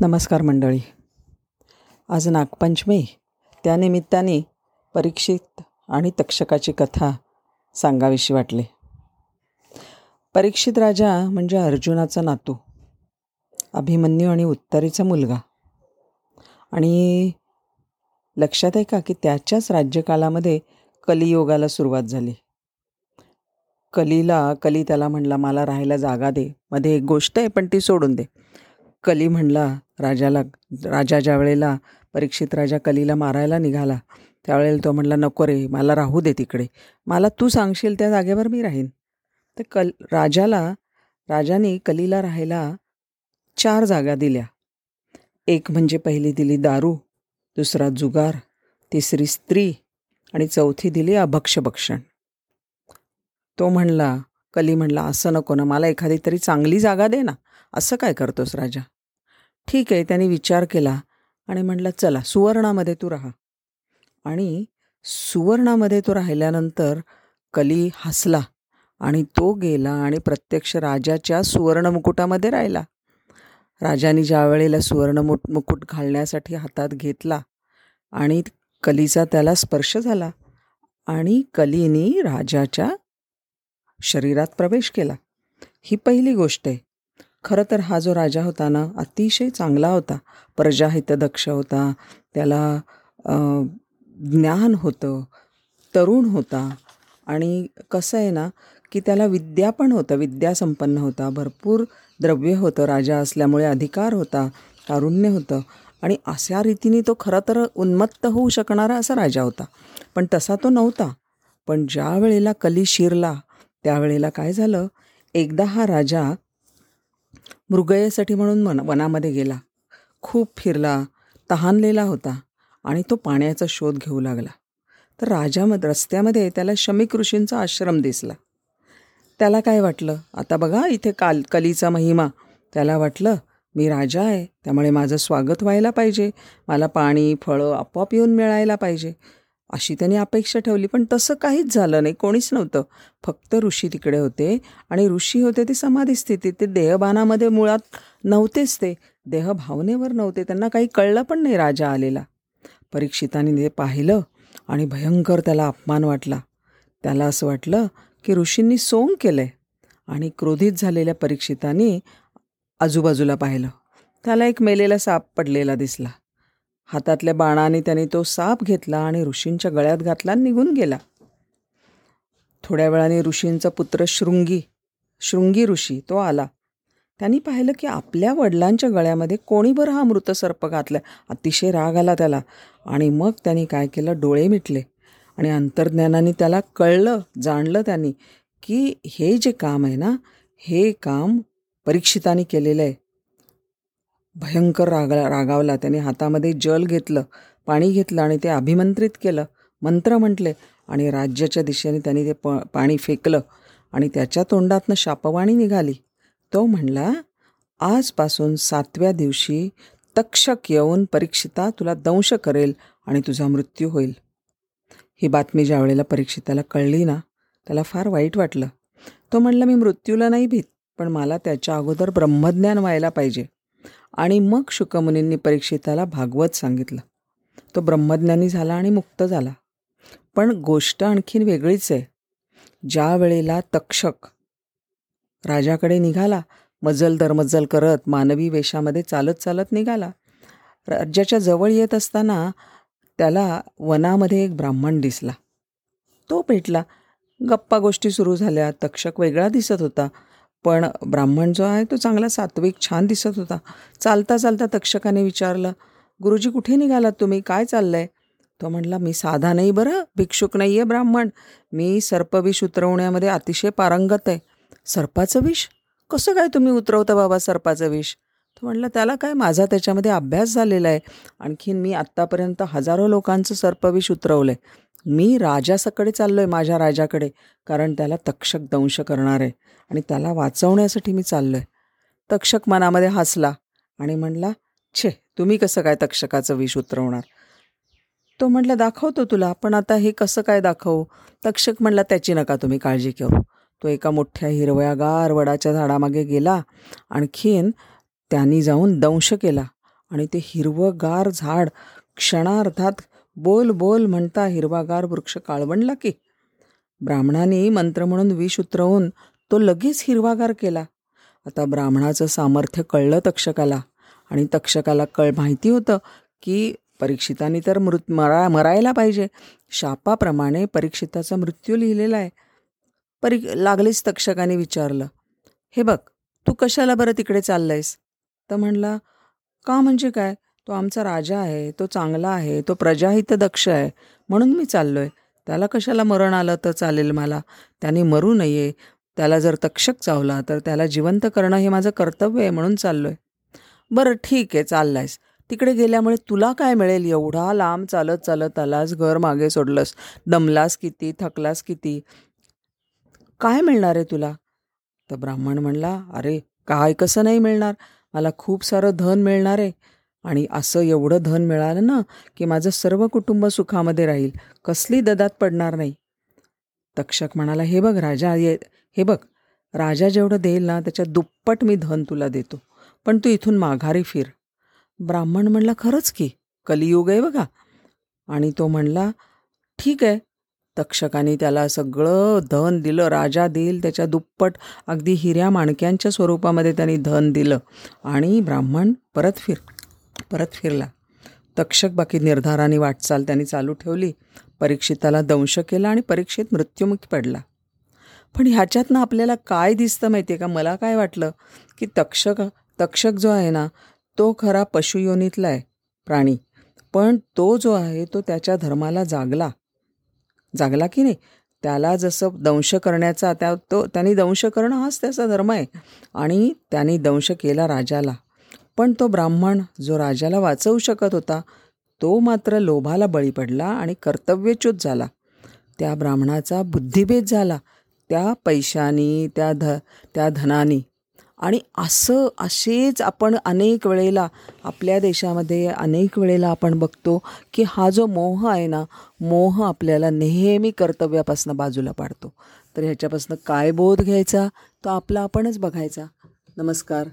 नमस्कार मंडळी. आज नागपंचमी. त्यानिमित्ताने परीक्षित आणि तक्षकाची कथा सांगावीशी वाटली. परीक्षित राजा म्हणजे अर्जुनाचा नातू. अभिमन्यू आणि उत्तरेचा मुलगा. आणि लक्षात आहे का की त्याच्याच राज्यकालामध्ये कलियोगाला सुरुवात झाली. कलीला कली त्याला म्हणला मला राहायला जागा दे. मध्ये एक गोष्ट आहे पण ती सोडून दे. कली म्हणला राजाला राजा ज्या वेळेला परीक्षित राजा कलीला मारायला निघाला त्यावेळेला तो म्हणला नको रे मला राहू दे तिकडे. मला तू सांगशील त्या जागेवर मी राहीन. तर कल राजाला राजाने कलीला राहायला चार जागा दिल्या. एक म्हणजे पहिली दिली दारू दुसरा जुगार तिसरी स्त्री आणि चौथी दिली अभक्षभक्षण तो म्हणला कली म्हणला असं नको ना मला एखादी तरी चांगली जागा दे ना. असं काय करतोस राजा? ठीक आहे त्याने विचार केला आणि म्हटलं चला सुवर्णामध्ये तू राहा. आणि सुवर्णामध्ये तो राहिल्यानंतर कली हसला आणि तो गेला आणि प्रत्यक्ष राजाच्या सुवर्णमुकुटामध्ये राहिला. राजाने ज्या वेळेला सुवर्ण मुकुट घालण्यासाठी हातात घेतला आणि कलीचा त्याला स्पर्श झाला आणि कलीने राजाच्या शरीरात प्रवेश केला. ही पहिली गोष्ट आहे. खरं तर हा जो राजा होता ना अतिशय चांगला होता. प्रजाहितदक्ष होता. त्याला ज्ञान होतं. तरुण होता. आणि कसं आहे ना की त्याला विद्या पण होतं. विद्यासंपन्न होता. भरपूर द्रव्य होतं. राजा असल्यामुळे अधिकार होता. तारुण्य होतं. आणि अशा रीतीने तो खरं तर उन्मत्त होऊ शकणारा असा राजा होता. पण तसा तो नव्हता. पण ज्या वेळेला कली शिरला त्यावेळेला काय झालं? एकदा हा राजा मृगयेसाठी म्हणून मन वनामध्ये गेला. खूप फिरला तहानलेला होता आणि तो पाण्याचा शोध घेऊ लागला. तर राजामध्ये रस्त्यामध्ये त्याला शमिक ऋषींचा आश्रम दिसला. त्याला काय वाटलं? आता बघा इथे काल कलीचा महिमा. त्याला वाटलं मी राजा आहे त्यामुळे माझं स्वागत व्हायला पाहिजे. मला पाणी फळं आपोआप येऊन मिळायला पाहिजे. अशी त्यांनी अपेक्षा ठेवली पण तसं काहीच झालं नाही कोणीच नव्हतं. फक्त ऋषी तिकडे होते आणि ऋषी होते ते समाधी स्थितीत ते देहबानामध्ये मुळात नव्हतेच ते. देहभावनेवर नव्हते त्यांना काही कळलं पण नाही राजा आलेला. परीक्षिताने ते पाहिलं आणि भयंकर त्याला अपमान वाटला. त्याला असं वाटलं की ऋषींनी सोंग केलं आहे आणि क्रोधित झालेल्या परीक्षिताने आजूबाजूला पाहिलं. त्याला एक मेलेला साप पडलेला दिसला. हातातल्या बाणाने त्याने तो साप घेतला आणि ऋषींच्या गळ्यात घातला निघून गेला. थोड्या वेळाने ऋषींचा पुत्र शृंगी शृंगी ऋषी तो आला. त्यांनी पाहिलं की आपल्या वडिलांच्या गळ्यामध्ये कोणी बरं हा मृत सर्प घातला. अतिशय राग आला त्याला आणि मग त्यांनी काय केलं? डोळे मिटले आणि अंतर्ज्ञानाने त्याला कळलं जाणलं त्यांनी की हे जे काम आहे ना हे काम परीक्षिताने केलेलं आहे. भयंकर रागा रागावला. त्याने हातामध्ये जल घेतलं पाणी घेतलं आणि ते अभिमंत्रित केलं. मंत्र म्हटले आणि राज्याच्या दिशेने त्याने ते प पाणी फेकलं आणि त्याच्या तोंडातनं शापवाणी निघाली. तो म्हणला आजपासून सातव्या दिवशी तक्षक येऊन परीक्षिता तुला दंश करेल आणि तुझा मृत्यू होईल. ही बातमी ज्या वेळेला परीक्षिताला कळली ना त्याला फार वाईट वाटलं. तो म्हणला मी मृत्यूला नाही भीत पण मला त्याच्या अगोदर ब्रह्मज्ञान व्हायला पाहिजे. आणि मग शुकमुनींनी परीक्षिताला भागवत सांगितलं. तो ब्रह्मज्ञानी झाला आणि मुक्त झाला. पण गोष्ट आणखीन वेगळीच आहे. ज्या वेळेला तक्षक राजाकडे निघाला मजल दरमजल करत मानवी वेशामध्ये चालत चालत निघाला. राज्याच्या जवळ येत असताना त्याला वनामध्ये एक ब्राह्मण दिसला. तो भेटला. गप्पा गोष्टी सुरू झाल्या. तक्षक वेगळा दिसत होता. पण ब्राह्मण जो आहे तो चांगला सात्विक छान दिसत होता. चालता चालता तक्षकाने विचारलं गुरुजी कुठे निघालात तुम्ही? काय चाललं आहे तो म्हणला मी साधा नाही बरं भिक्षुक नाही आहे ब्राह्मण. मी सर्पविष उतरवण्यामध्ये अतिशय पारंगत आहे. सर्पाचं विष? कसं काय तुम्ही उतरवता बाबा सर्पाचं विष? तो म्हटलं त्याला काय माझा त्याच्यामध्ये अभ्यास झालेला आहे. आणखीन मी आत्तापर्यंत हजारो लोकांचं सर्पविष उतरवलं आहे मी राजासकडे चाललो आहे माझ्या राजाकडे कारण त्याला तक्षक दंश करणार आहे. आणि त्याला वाचवण्यासाठी मी चाललो आहे तक्षक मनामध्ये हसला आणि म्हणला छे तुम्ही कसं काय तक्षकाचं विष उतरवणार? तो म्हटलं दाखवतो तुला पण आता हे कसं काय दाखवू? तक्षक म्हणला त्याची नका तुम्ही काळजी करू तो एका मोठ्या हिरव्यागार वडाच्या झाडामागे गेला. आणखीन त्यांनी जाऊन दंश केला. आणि ते हिरवंगार झाड क्षणार्थात बोल बोल म्हणता हिरवागार वृक्ष काळवणला की. ब्राह्मणाने मंत्र म्हणून विष उतरवून तो लगेच हिरवागार केला. आता ब्राह्मणाचं सामर्थ्य कळलं तक्षकाला. आणि तक्षकाला कळ माहिती होतं की परीक्षिताने तर मृत मरा मरायला पाहिजे. शापाप्रमाणे परीक्षिताचा मृत्यू लिहिलेला आहे. परी लागलीच तक्षकाने विचारलं. हे बघ तू कशाला बरं तिकडे चाललंयस? तर म्हणला का म्हणजे काय? तो आमचा राजा आहे तो चांगला आहे तो प्रजाहित दक्ष आहे म्हणून मी चाललो आहे त्याला कशाला मरण आलं तर चालेल मला? त्याने मरू नये. त्याला जर तक्षक चावला तर त्याला जिवंत करणं हे माझं कर्तव्य आहे म्हणून चाललो आहे बरं ठीक आहे चाललायस. तिकडे गेल्यामुळे तुला काय मिळेल? एवढा लांब चालत चालत आलास घर मागे सोडलंस. दमलास किती थकलास किती? काय मिळणार आहे तुला? तर ब्राह्मण म्हणला अरे काय कसं नाही मिळणार? मला खूप सारं धन मिळणार आहे. आणि असं एवढं धन मिळालं ना की माझं सर्व कुटुंब सुखामध्ये राहील. कसली ददात पडणार नाही. तक्षक म्हणाला हे बघ राजा ये हे बघ. राजा जेवढं देईल ना त्याच्या दुप्पट मी धन तुला देतो. पण तू इथून माघारी फिर. ब्राह्मण म्हणला खरंच की. कलियुग आहे बघा. आणि तो म्हणला ठीक आहे. तक्षकाने त्याला सगळं धन दिलं. राजा देईल त्याच्या दुप्पट अगदी हिऱ्या माणक्यांच्या स्वरूपामध्ये त्यांनी धन दिलं. आणि ब्राह्मण परत फिर परत फिरला. तक्षक बाकी निर्धाराने वाटचाल त्यांनी चालू ठेवली. परीक्षिताला दंश केला आणि परीक्षेत मृत्युमुखी पडला. पण ह्याच्यातनं आपल्याला काय दिसतं माहिती आहे का? मला काय वाटलं की तक्षक तक्षक जो आहे ना तो खरा पशुयोनीतला आहे प्राणी. पण तो जो आहे तो त्याच्या धर्माला जागला. जागला की नाही? त्याला जसं दंश करण्याचा त्या तो त्यांनी दंश करणं हाच त्याचा धर्म आहे. आणि त्यांनी दंश केला राजाला. पण तो ब्राह्मण जो राजाला वाचवू शकत होता तो मात्र लोभाला बळी पडला आणि कर्तव्यच्युत झाला. त्या ब्राह्मणाचा बुद्धिभेद झाला. त्या पैशानी त्या ध त्या धनानी आणि असं असेच आपण अनेक वेळेला आपल्या देशामध्ये अनेक वेळेला आपण बघतो की हा जो मोह आहे ना मोह आपल्याला नेहमी कर्तव्यापासून बाजूला पाडतो. तर ह्याच्यापासून काय बोध घ्यायचा? तो आपला आपणच बघायचा. नमस्कार.